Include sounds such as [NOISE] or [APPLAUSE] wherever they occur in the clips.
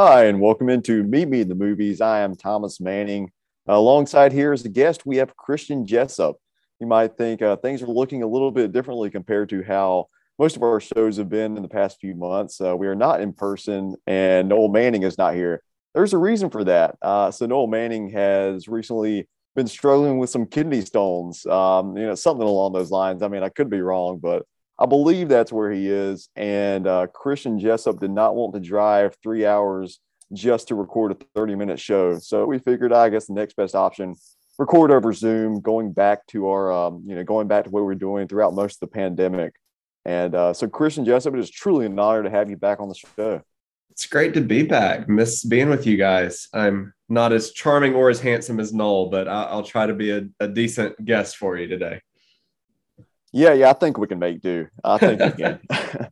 Hi, and welcome into Meet Me in the Movies. I am Thomas Manning. Uh, alongside here as a guest, we have Christian Jessup. You might think uh, things are looking a little bit differently compared to how most of our shows have been in the past few months. Uh, we are not in person, and Noel Manning is not here. There's a reason for that. Uh, so Noel Manning has recently been struggling with some kidney stones, um, you know, something along those lines. I mean, I could be wrong, but I believe that's where he is. And uh, Christian Jessup did not want to drive three hours just to record a 30 minute show. So we figured, I guess, the next best option record over Zoom, going back to our, um, you know, going back to what we were doing throughout most of the pandemic. And uh, so, Christian Jessup, it is truly an honor to have you back on the show. It's great to be back. Miss being with you guys. I'm not as charming or as handsome as Noel, but I'll, try to be a, a decent guest for you today. Yeah, yeah, I think we can make do. I think we can. [LAUGHS]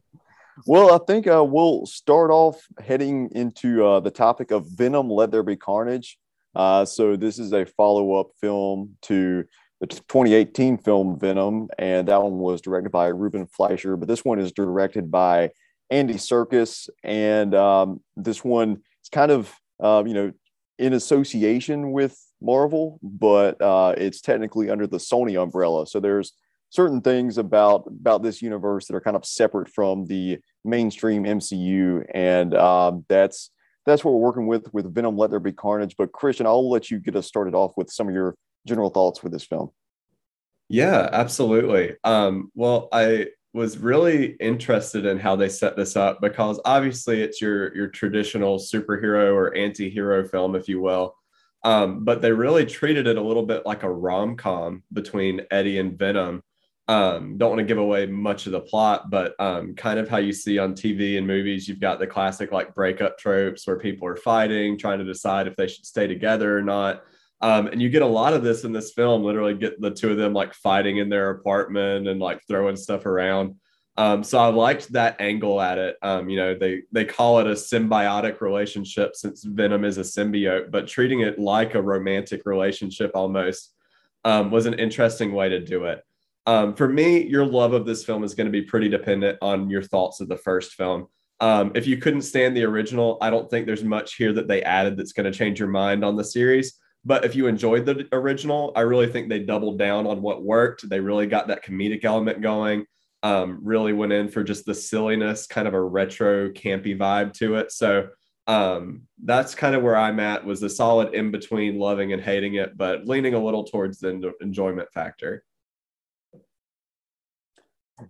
well, I think uh, we'll start off heading into uh, the topic of Venom: Let There Be Carnage. Uh, so this is a follow-up film to the 2018 film Venom, and that one was directed by Ruben Fleischer. But this one is directed by Andy Serkis, and um, this one is kind of uh, you know in association with Marvel, but uh, it's technically under the Sony umbrella. So there's certain things about about this universe that are kind of separate from the mainstream MCU, and um, that's that's what we're working with with Venom: Let There Be Carnage. But Christian, I'll let you get us started off with some of your general thoughts for this film. Yeah, absolutely. Um, well, I was really interested in how they set this up because obviously it's your your traditional superhero or anti-hero film, if you will. Um, but they really treated it a little bit like a rom-com between Eddie and Venom um, don't want to give away much of the plot, but um, kind of how you see on TV and movies, you've got the classic like breakup tropes where people are fighting, trying to decide if they should stay together or not. Um, and you get a lot of this in this film, literally get the two of them like fighting in their apartment and like throwing stuff around. Um, so I liked that angle at it. Um, you know, they they call it a symbiotic relationship since Venom is a symbiote, but treating it like a romantic relationship almost um, was an interesting way to do it. Um, for me, your love of this film is going to be pretty dependent on your thoughts of the first film. Um, if you couldn't stand the original, I don't think there's much here that they added that's going to change your mind on the series. But if you enjoyed the original, I really think they doubled down on what worked. They really got that comedic element going. Um, really went in for just the silliness, kind of a retro campy vibe to it. So um, that's kind of where I'm at. Was a solid in between loving and hating it, but leaning a little towards the enjoyment factor.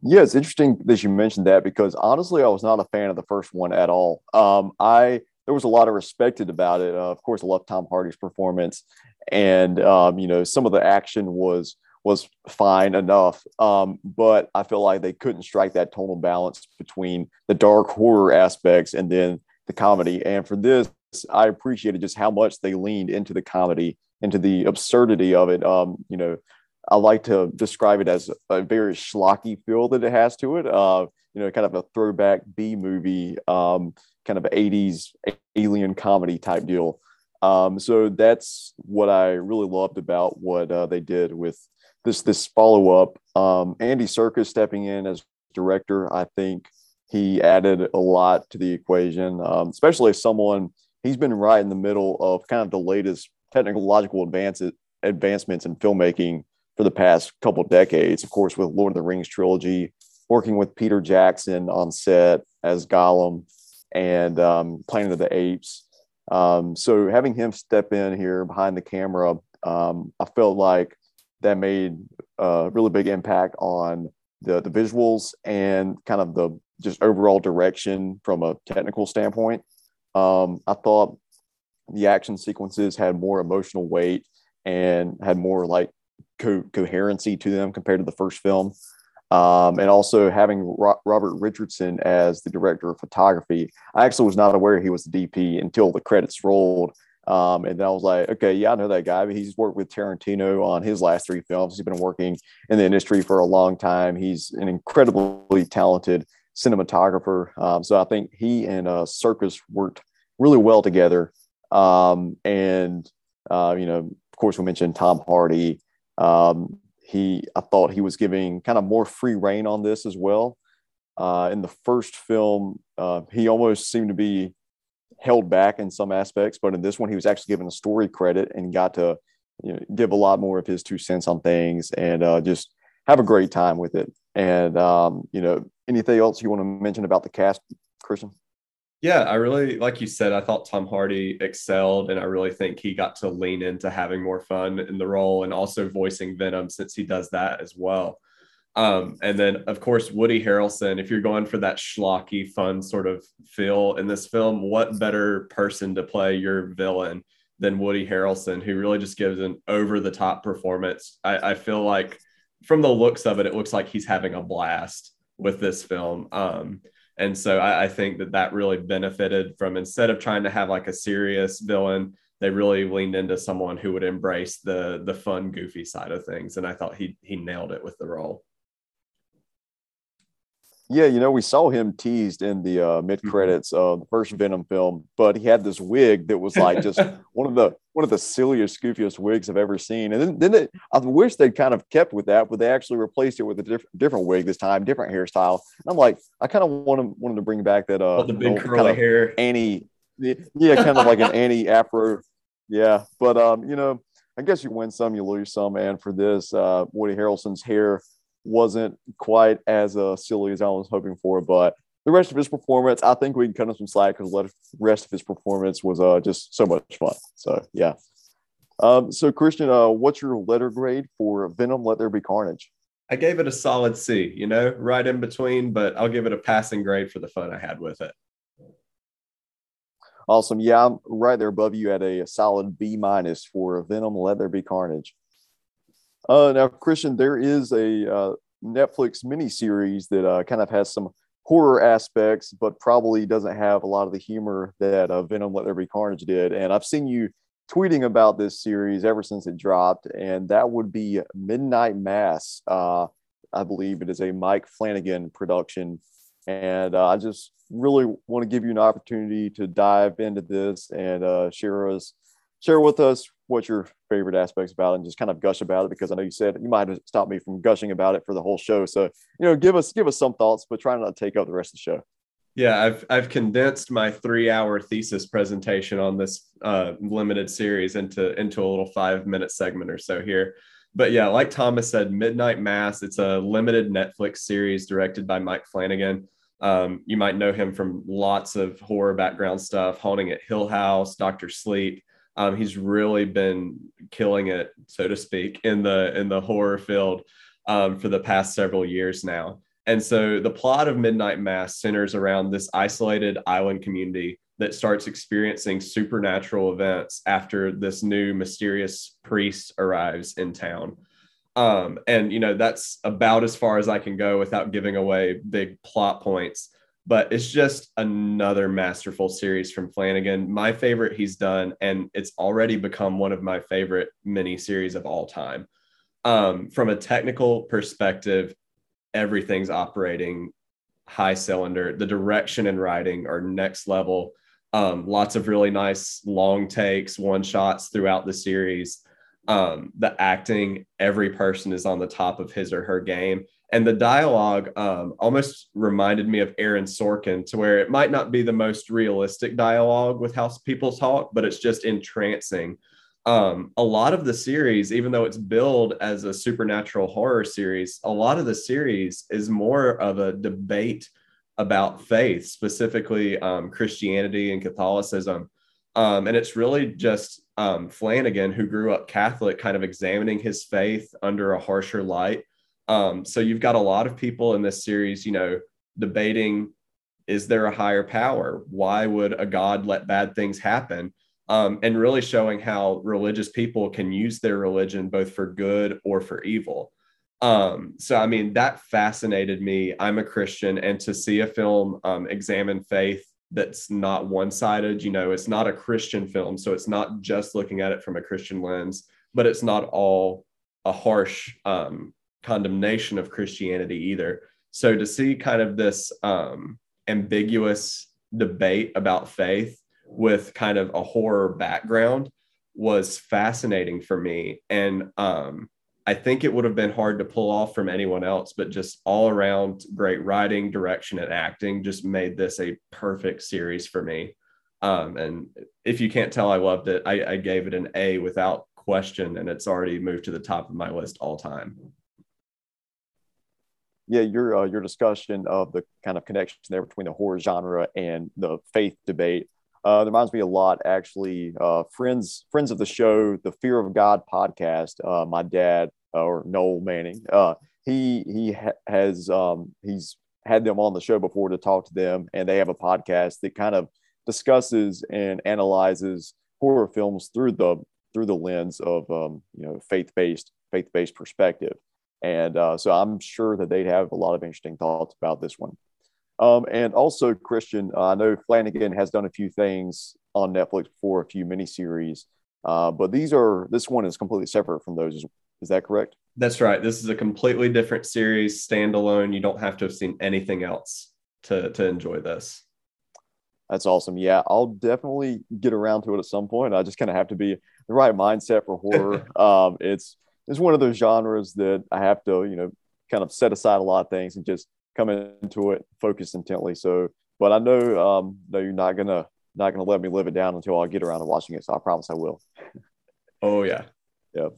Yeah, it's interesting that you mentioned that because honestly, I was not a fan of the first one at all. Um, I there was a lot of respected about it. Uh, of course, I love Tom Hardy's performance, and um, you know some of the action was was fine enough, um, but I feel like they couldn't strike that tonal balance between the dark horror aspects and then the comedy. And for this, I appreciated just how much they leaned into the comedy, into the absurdity of it. Um, you know, I like to describe it as a very schlocky feel that it has to it. Uh, you know, kind of a throwback B movie, um, kind of 80s alien comedy type deal. Um, so that's what I really loved about what uh, they did with this this follow up. Um, Andy Serkis stepping in as director, I think he added a lot to the equation, um, especially someone he's been right in the middle of kind of the latest technological advances advancements in filmmaking for the past couple decades. Of course, with Lord of the Rings trilogy, working with Peter Jackson on set as Gollum and um, Planet of the Apes. Um, so having him step in here behind the camera, um, I felt like that made a really big impact on the the visuals and kind of the just overall direction from a technical standpoint. Um, I thought the action sequences had more emotional weight and had more like co- coherency to them compared to the first film. Um, and also having Ro- Robert Richardson as the director of photography. I actually was not aware he was the DP until the credits rolled. Um, and then I was like, okay, yeah, I know that guy. He's worked with Tarantino on his last three films. He's been working in the industry for a long time. He's an incredibly talented cinematographer. Um, so I think he and uh, Serkis worked really well together. Um, and, uh, you know, of course, we mentioned Tom Hardy. Um, he, I thought he was giving kind of more free reign on this as well. Uh, in the first film, uh, he almost seemed to be held back in some aspects, but in this one, he was actually given a story credit and got to you know, give a lot more of his two cents on things and uh, just have a great time with it. And um, you know, anything else you want to mention about the cast, Christian? Yeah, I really, like you said, I thought Tom Hardy excelled, and I really think he got to lean into having more fun in the role and also voicing Venom since he does that as well. Um, and then, of course, Woody Harrelson. If you're going for that schlocky, fun sort of feel in this film, what better person to play your villain than Woody Harrelson, who really just gives an over the top performance? I, I, feel like, from the looks of it, it looks like he's having a blast with this film. Um, and so I, I think that that really benefited from instead of trying to have like a serious villain, they really leaned into someone who would embrace the the fun, goofy side of things. And I thought he he nailed it with the role. Yeah, you know, we saw him teased in the uh, mid mm-hmm. credits of the first Venom film, but he had this wig that was like just [LAUGHS] one of the one of the silliest, goofiest wigs I've ever seen. And then, then it, I wish they'd kind of kept with that, but they actually replaced it with a diff- different wig this time, different hairstyle. And I'm like, I kind of wanted wanted to bring back that uh, oh, the big curly kind of hair, Annie, yeah, kind of like an Annie [LAUGHS] Afro, yeah. But um, you know, I guess you win some, you lose some. And for this, uh, Woody Harrelson's hair wasn't quite as uh, silly as I was hoping for, but the rest of his performance, I think we can cut him some slack because the rest of his performance was uh, just so much fun. So yeah. Um, so Christian, uh, what's your letter grade for Venom? Let There Be Carnage. I gave it a solid C. You know, right in between, but I'll give it a passing grade for the fun I had with it. Awesome. Yeah, I'm right there above you at a solid B minus for Venom. Let There Be Carnage. Uh, now, Christian, there is a uh, Netflix miniseries that uh, kind of has some horror aspects, but probably doesn't have a lot of the humor that uh, Venom Let There Be Carnage did. And I've seen you tweeting about this series ever since it dropped, and that would be Midnight Mass. Uh, I believe it is a Mike Flanagan production. And uh, I just really want to give you an opportunity to dive into this and uh, share us share with us what your favorite aspects about it and just kind of gush about it because I know you said you might have stopped me from gushing about it for the whole show. So, you know, give us give us some thoughts, but try not to take up the rest of the show. Yeah, I've I've condensed my three hour thesis presentation on this uh, limited series into into a little five minute segment or so here. But yeah, like Thomas said, Midnight Mass. It's a limited Netflix series directed by Mike Flanagan. Um, you might know him from lots of horror background stuff, Haunting at Hill House, Doctor Sleep. Um, he's really been killing it, so to speak, in the in the horror field um, for the past several years now. And so the plot of Midnight Mass centers around this isolated island community that starts experiencing supernatural events after this new mysterious priest arrives in town. Um, and you know that's about as far as I can go without giving away big plot points but it's just another masterful series from Flanagan. My favorite he's done, and it's already become one of my favorite mini series of all time. Um, from a technical perspective, everything's operating high cylinder. The direction and writing are next level. Um, lots of really nice long takes, one shots throughout the series. Um, the acting, every person is on the top of his or her game and the dialogue um, almost reminded me of Aaron Sorkin, to where it might not be the most realistic dialogue with how people talk, but it's just entrancing. Um, a lot of the series, even though it's billed as a supernatural horror series, a lot of the series is more of a debate about faith, specifically um, Christianity and Catholicism. Um, and it's really just um, Flanagan, who grew up Catholic, kind of examining his faith under a harsher light um, so you've got a lot of people in this series, you know, debating is there a higher power? Why would a God let bad things happen? Um, and really showing how religious people can use their religion both for good or for evil. Um, so, I mean, that fascinated me. I'm a Christian, and to see a film um, examine faith that's not one sided, you know, it's not a Christian film. So it's not just looking at it from a Christian lens, but it's not all a harsh um, condemnation of Christianity either. So to see kind of this um, ambiguous debate about faith with kind of a horror background was fascinating for me. And um, I think it would have been hard to pull off from anyone else, but just all around great writing, direction, and acting just made this a perfect series for me. Um, and if you can't tell, I loved it. I, I gave it an A without question, and it's already moved to the top of my list all time. Yeah, your uh, your discussion of the kind of connection there between the horror genre and the faith debate uh, reminds me a lot, actually. Uh, friends friends of the show, the Fear of God podcast. Uh, my dad uh, or Noel Manning, uh, he he ha- has um, he's had them on the show before to talk to them, and they have a podcast that kind of discusses and analyzes horror films through the through the lens of um, you know faith based faith based perspective. And uh, so I'm sure that they'd have a lot of interesting thoughts about this one. Um, and also, Christian, uh, I know Flanagan has done a few things on Netflix for a few miniseries, uh, but these are this one is completely separate from those. Is, is that correct? That's right. This is a completely different series, standalone. You don't have to have seen anything else to to enjoy this. That's awesome. Yeah, I'll definitely get around to it at some point. I just kind of have to be the right mindset for horror. [LAUGHS] um, it's it's one of those genres that I have to, you know, kind of set aside a lot of things and just come into it, focus intently. So, but I know, um, no, you're not gonna not gonna let me live it down until I get around to watching it. So I promise I will. Oh yeah, yeah.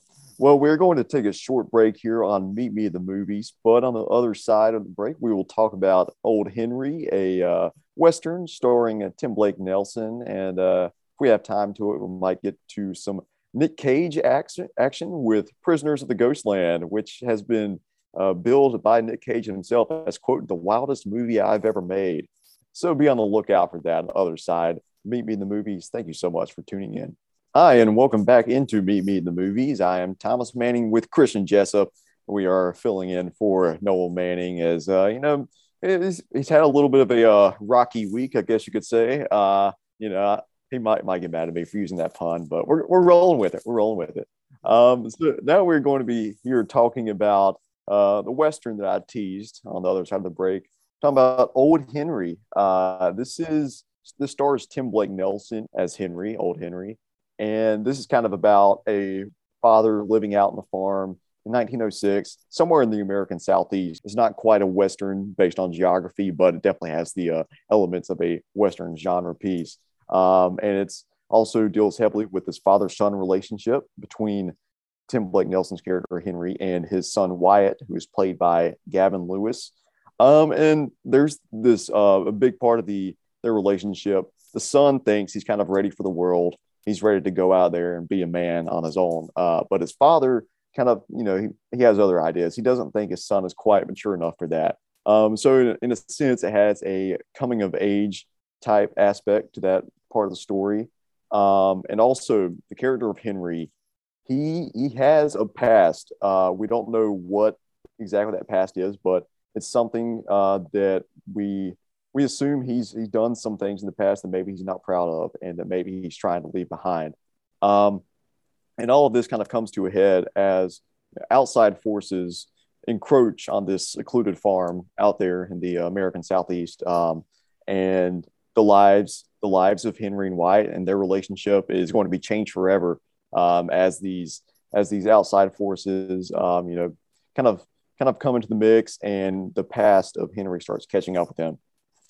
Well, we're going to take a short break here on Meet Me the Movies, but on the other side of the break, we will talk about Old Henry, a uh, western starring uh, Tim Blake Nelson, and uh, if we have time to it, we might get to some Nick Cage action, with Prisoners of the Ghostland, which has been uh, billed by Nick Cage himself as, quote, the wildest movie I've ever made. So be on the lookout for that on the other side. Meet Me in the Movies. Thank you so much for tuning in. Hi, and welcome back into Meet Me in the Movies. I am Thomas Manning with Christian Jessup. We are filling in for Noel Manning as, uh, you know, he's, he's, had a little bit of a uh, rocky week, I guess you could say. Uh, you know, he might might get mad at me for using that pun, but we're, we're rolling with it. We're rolling with it. Um, so now we're going to be here talking about uh, the Western that I teased on the other side of the break, talking about Old Henry. Uh, this is this stars Tim Blake Nelson as Henry, Old Henry, and this is kind of about a father living out on the farm in 1906, somewhere in the American Southeast. It's not quite a Western based on geography, but it definitely has the uh, elements of a Western genre piece. Um, and it's also deals heavily with this father son relationship between Tim Blake Nelson's character Henry and his son Wyatt, who is played by Gavin Lewis. Um, and there's this uh, a big part of the their relationship. The son thinks he's kind of ready for the world. He's ready to go out there and be a man on his own. Uh, but his father kind of, you know, he, he has other ideas. He doesn't think his son is quite mature enough for that. Um, so in, in a sense, it has a coming of age type aspect to that part of the story. Um, and also the character of Henry he he has a past. Uh, we don't know what exactly that past is, but it's something uh, that we we assume he's he's done some things in the past that maybe he's not proud of, and that maybe he's trying to leave behind. Um, and all of this kind of comes to a head as outside forces encroach on this secluded farm out there in the American Southeast, um, and the lives the lives of Henry and Wyatt and their relationship is going to be changed forever um, as these as these outside forces, um, you know, kind of kind of come into the mix, and the past of Henry starts catching up with him.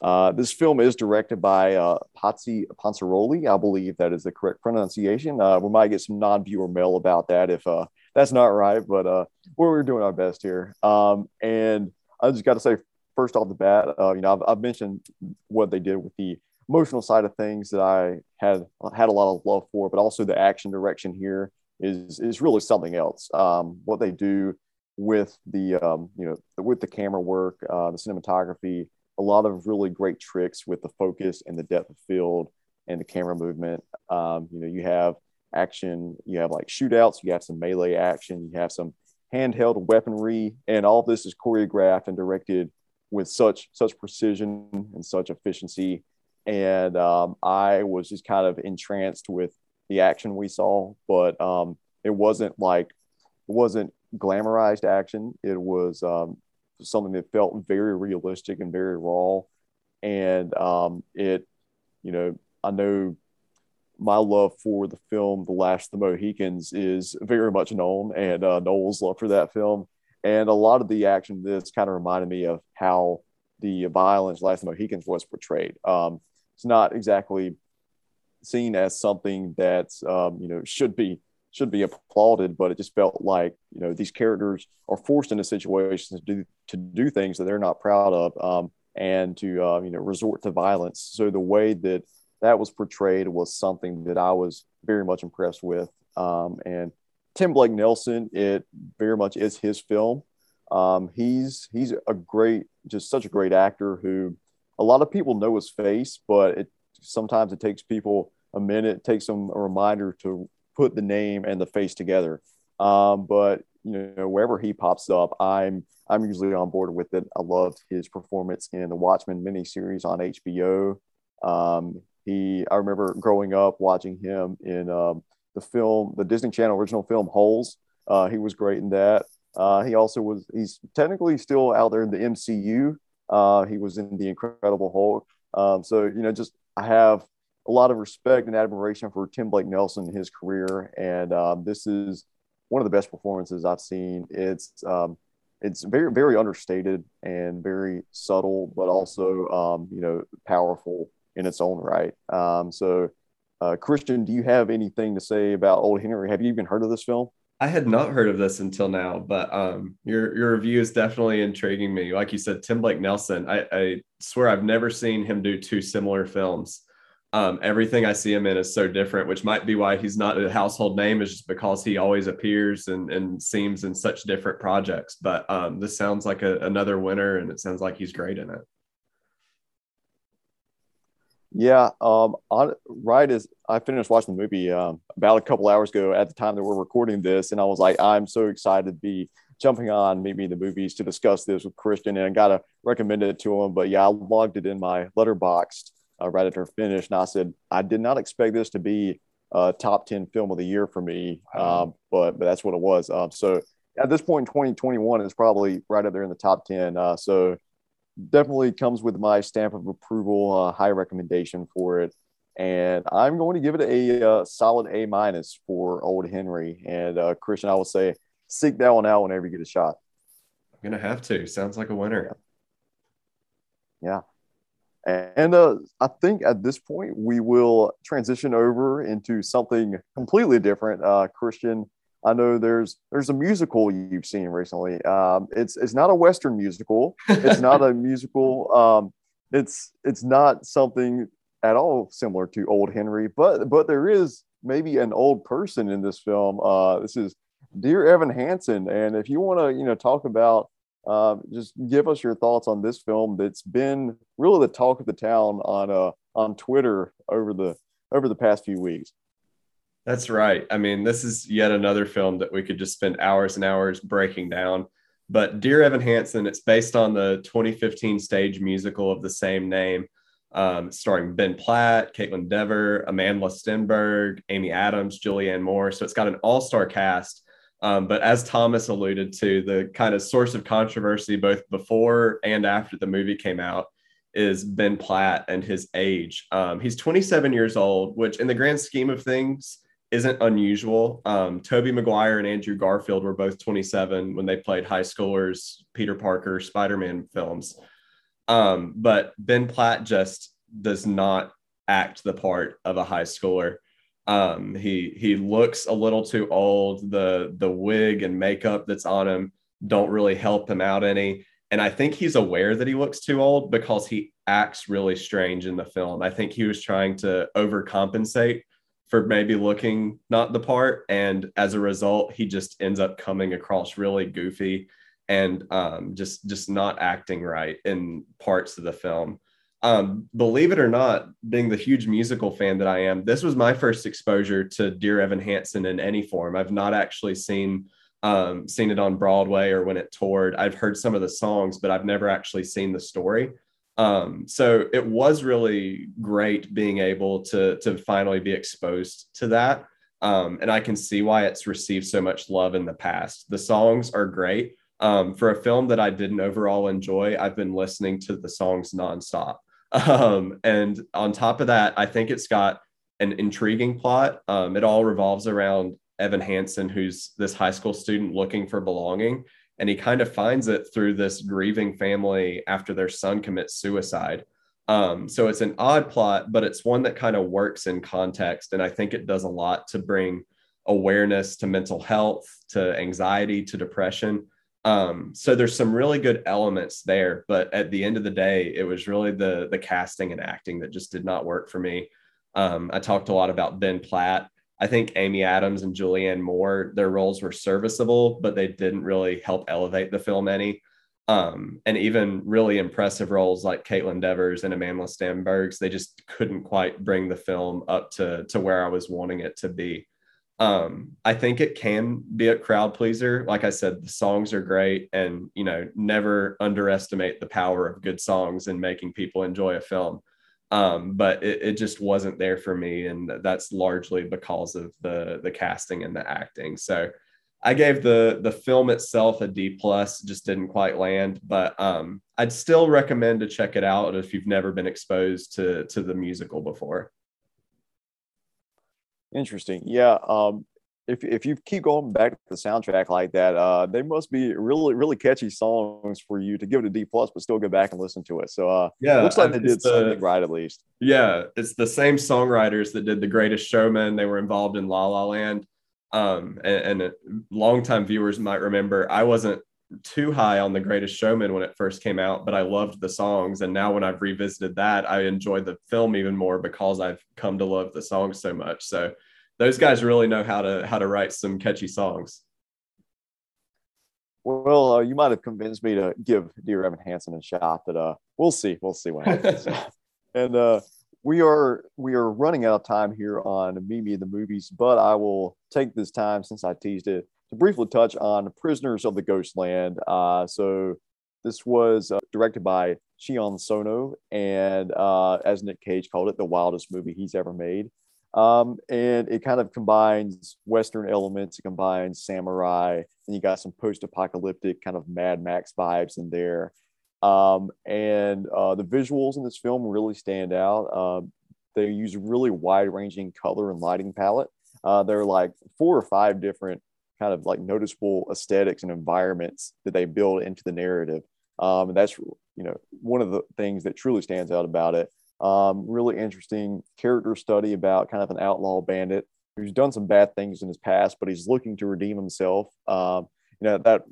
Uh, this film is directed by uh, Ponciroli. I believe that is the correct pronunciation. Uh, we might get some non-viewer mail about that if uh, that's not right, but uh, we're doing our best here. Um, and I just got to say, first off the bat, uh, you know, I've, I've, mentioned what they did with the emotional side of things that I had had a lot of love for, but also the action direction here is is really something else. Um, what they do with the um, you know with the camera work, uh, the cinematography, a lot of really great tricks with the focus and the depth of field and the camera movement. Um, you know, you have action, you have like shootouts, you have some melee action, you have some handheld weaponry, and all this is choreographed and directed with such such precision and such efficiency and um, I was just kind of entranced with the action we saw. But um, it wasn't like it wasn't glamorized action. It was um, something that felt very realistic and very raw. And um, it, you know, I know my love for the film The Last of the Mohicans is very much known, and uh, Noel's love for that film. And a lot of the action this kind of reminded me of how the violence Last of the Mohicans was portrayed. It's not exactly seen as something that's um, you know should be should be applauded, but it just felt like you know these characters are forced into situations to do to do things that they're not proud of, um, and to uh, you know resort to violence. So the way that that was portrayed was something that I was very much impressed with. Um, and Tim Blake Nelson, it very much is his film. Um, he's he's a great, just such a great actor who a lot of people know his face, but it sometimes it takes people a minute, it takes them a reminder to put the name and the face together. Um, but you know, wherever he pops up, I'm I'm usually on board with it. I loved his performance in the Watchmen miniseries on HBO. Um, he, I remember growing up watching him in um, the film, the Disney Channel original film Holes. Uh, he was great in that. Uh, he also was. He's technically still out there in the MCU. Uh, he was in the Incredible Hulk. Um, so you know, just I have a lot of respect and admiration for Tim Blake Nelson and his career, and um, this is one of the best performances I've seen. It's um, it's very very understated and very subtle, but also um, you know powerful in its own right. Um, so, uh, Christian, do you have anything to say about Old Henry? Have you even heard of this film? I had not heard of this until now, but um, your your review is definitely intriguing me. Like you said, Tim Blake Nelson. I, I swear I've never seen him do two similar films. Um, everything I see him in is so different, which might be why he's not a household name, is just because he always appears and, and seems in such different projects. But um, this sounds like a, another winner, and it sounds like he's great in it. Yeah, um, on, right as I finished watching the movie um, about a couple hours ago at the time that we're recording this, and I was like, I'm so excited to be jumping on Meet Me in the Movies to discuss this with Christian, and I got to recommend it to him. But yeah, I logged it in my Letterboxd uh, right after finished, and I said I did not expect this to be a top ten film of the year for me, um, but but that's what it was. Um, so at this point in 2021, it's probably right up there in the top ten. Uh, so definitely comes with my stamp of approval, uh, high recommendation for it. And I'm going to give it a, uh, solid A minus for Old Henry. And uh, Christian, I will say, seek that one out whenever you get a shot. I'm gonna have to. Sounds like a winner. Yeah. yeah. And uh, I think at this point we will transition over into something completely different. Uh, Christian, I know there's there's a musical you've seen recently. Um, it's it's not a Western musical. It's not a [LAUGHS] musical. Um, it's it's not something at all similar to Old Henry, but but there is maybe an old person in this film. Uh, this is Dear Evan Hansen, and if you want to you know talk about uh, just give us your thoughts on this film that's been really the talk of the town on uh, on Twitter over the over the past few weeks. That's right. I mean, this is yet another film that we could just spend hours and hours breaking down. But Dear Evan Hansen, it's based on the 2015 stage musical of the same name, um, starring Ben Platt, Kaitlyn Dever, Amanda Stenberg, Amy Adams, Julianne Moore. So it's got an all star cast. Um, but as Thomas alluded to, the kind of source of controversy both before and after the movie came out is Ben Platt and his age. Um, he's 27 years old, which in the grand scheme of things, isn't unusual. Um, Tobey Maguire and Andrew Garfield were both 27 when they played high schoolers, Peter Parker, Spider Man films. Um, but Ben Platt just does not act the part of a high schooler. Um, he he looks a little too old. The the wig and makeup that's on him don't really help him out any. And I think he's aware that he looks too old because he acts really strange in the film. I think he was trying to overcompensate for maybe looking not the part. And as a result, he just ends up coming across really goofy and um, just just not acting right in parts of the film. Um, believe it or not, being the huge musical fan that I am, this was my first exposure to Dear Evan Hansen in any form. I've not actually seen um, seen it on Broadway or when it toured. I've heard some of the songs, but I've never actually seen the story. Um, so it was really great being able to to finally be exposed to that. Um, and I can see why it's received so much love in the past. The songs are great. Um, for a film that I didn't overall enjoy, I've been listening to the songs nonstop. [LAUGHS] Um, and on top of that, I think it's got an intriguing plot. Um, it all revolves around Evan Hansen, who's this high school student looking for belonging and he kind of finds it through this grieving family after their son commits suicide. Um, so it's an odd plot, but it's one that kind of works in context. And I think it does a lot to bring awareness to mental health, to anxiety, to depression. Um, so there's some really good elements there, but at the end of the day, it was really the the casting and acting that just did not work for me. Um, I talked a lot about Ben Platt. I think Amy Adams and Julianne Moore, their roles were serviceable, but they didn't really help elevate the film any. Um, and even really impressive roles like Kaitlyn Devers and Amanda Stenbergs, they just couldn't quite bring the film up to, to where I was wanting it to be. Um, I think it can be a crowd pleaser. Like I said, the songs are great, and you know, never underestimate the power of good songs in making people enjoy a film. Um, but it, it just wasn't there for me, and that's largely because of the the casting and the acting. So I gave the the film itself a D plus, just didn't quite land, but um, I'd still recommend to check it out if you've never been exposed to to the musical before. Interesting. Yeah. Um, if if you keep going back to the soundtrack like that, uh, they must be really really catchy songs for you to give it a D plus, but still go back and listen to it. So uh, yeah, looks like they did the, something right at least. Yeah, it's the same songwriters that did The Greatest Showman. They were involved in La La Land. Um, and, and longtime viewers might remember I wasn't too high on The Greatest Showman when it first came out, but I loved the songs. And now when I've revisited that, I enjoy the film even more because I've come to love the songs so much. So those guys really know how to how to write some catchy songs. Well, uh, you might have convinced me to give Dear Evan Hansen a shot, but uh, we'll see. We'll see what happens. [LAUGHS] and uh, we are we are running out of time here on Meet Me in the Movies, but I will take this time since I teased it to briefly touch on Prisoners of the Ghostland. Uh, so this was uh, directed by Sion Sono, and uh, as Nick Cage called it, the wildest movie he's ever made. Um, and it kind of combines Western elements, it combines samurai, and you got some post apocalyptic kind of Mad Max vibes in there. Um, and uh, the visuals in this film really stand out. Uh, they use really wide ranging color and lighting palette. Uh, there are like four or five different kind of like noticeable aesthetics and environments that they build into the narrative. Um, and that's you know one of the things that truly stands out about it. Um, really interesting character study about kind of an outlaw bandit who's done some bad things in his past, but he's looking to redeem himself. Um, you know that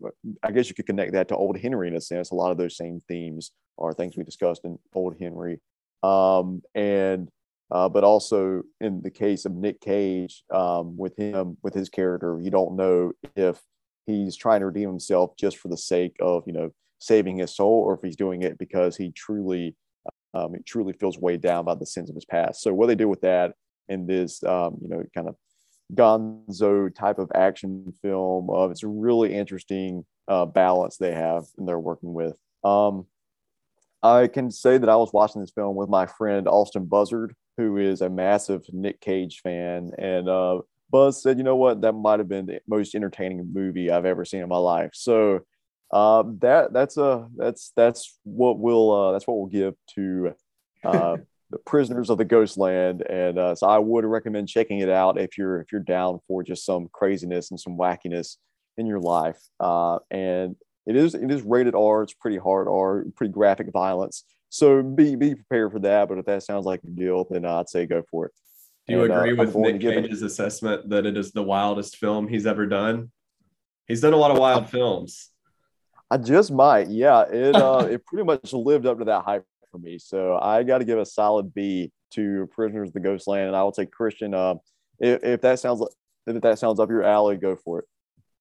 I guess you could connect that to Old Henry in a sense. A lot of those same themes are things we discussed in Old Henry, um, and uh, but also in the case of Nick Cage, um, with him with his character, you don't know if he's trying to redeem himself just for the sake of you know saving his soul, or if he's doing it because he truly um, he truly feels weighed down by the sins of his past. So what they do with that in this um, you know kind of gonzo type of action film. Uh, it's a really interesting uh, balance they have and they're working with. Um, I can say that I was watching this film with my friend Austin Buzzard, who is a massive Nick Cage fan. And uh, Buzz said, you know what, that might have been the most entertaining movie I've ever seen in my life. So uh, that that's a that's that's what we'll uh, that's what we'll give to uh, [LAUGHS] the prisoners of the ghostland and uh, so i would recommend checking it out if you're if you're down for just some craziness and some wackiness in your life. Uh, and it is it is rated r. It's pretty hard r pretty graphic violence. So be be prepared for that. But if that sounds like a deal then i'd say go for it. Do you and, uh, agree with nick cage's it, assessment that it is the wildest film he's ever done? He's done a lot of wild films I just might. Yeah, it [LAUGHS] uh, it pretty much lived up to that hype for me. So I got to give a solid B to Prisoners of the Ghostland, and I will take Christian. Uh, if, if that sounds if that sounds up your alley, go for it.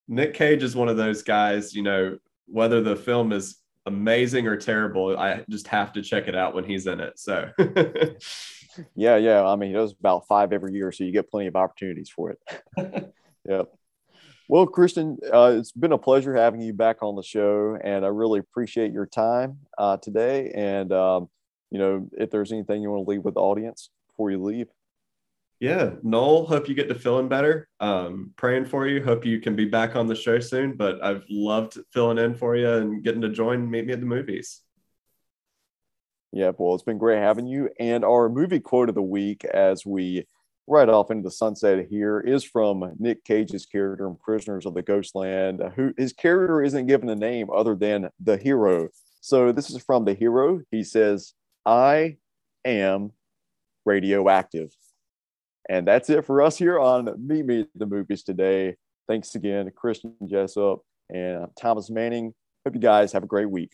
Nick Cage is one of those guys. You know, whether the film is amazing or terrible, I just have to check it out when he's in it. So. [LAUGHS] yeah, yeah. I mean, he does about five every year, so you get plenty of opportunities for it. [LAUGHS] yep. Well, Christian, uh, it's been a pleasure having you back on the show, and I really appreciate your time uh, today. And um, you know, if there's anything you want to leave with the audience before you leave. Yeah, Noel, hope you get to feeling better. Um, praying for you. Hope you can be back on the show soon. But I've loved filling in for you and getting to join meet me at the movies. Yeah, well, it's been great having you. And our movie quote of the week, as we right off into the sunset here is from Nick Cage's character in Prisoners of the Ghostland, who his character isn't given a name other than the hero. So this is from the hero. He says, I am radioactive. And that's it for us here on Meet Me the Movies today. Thanks again to Christian Jessup and Thomas Manning. Hope you guys have a great week.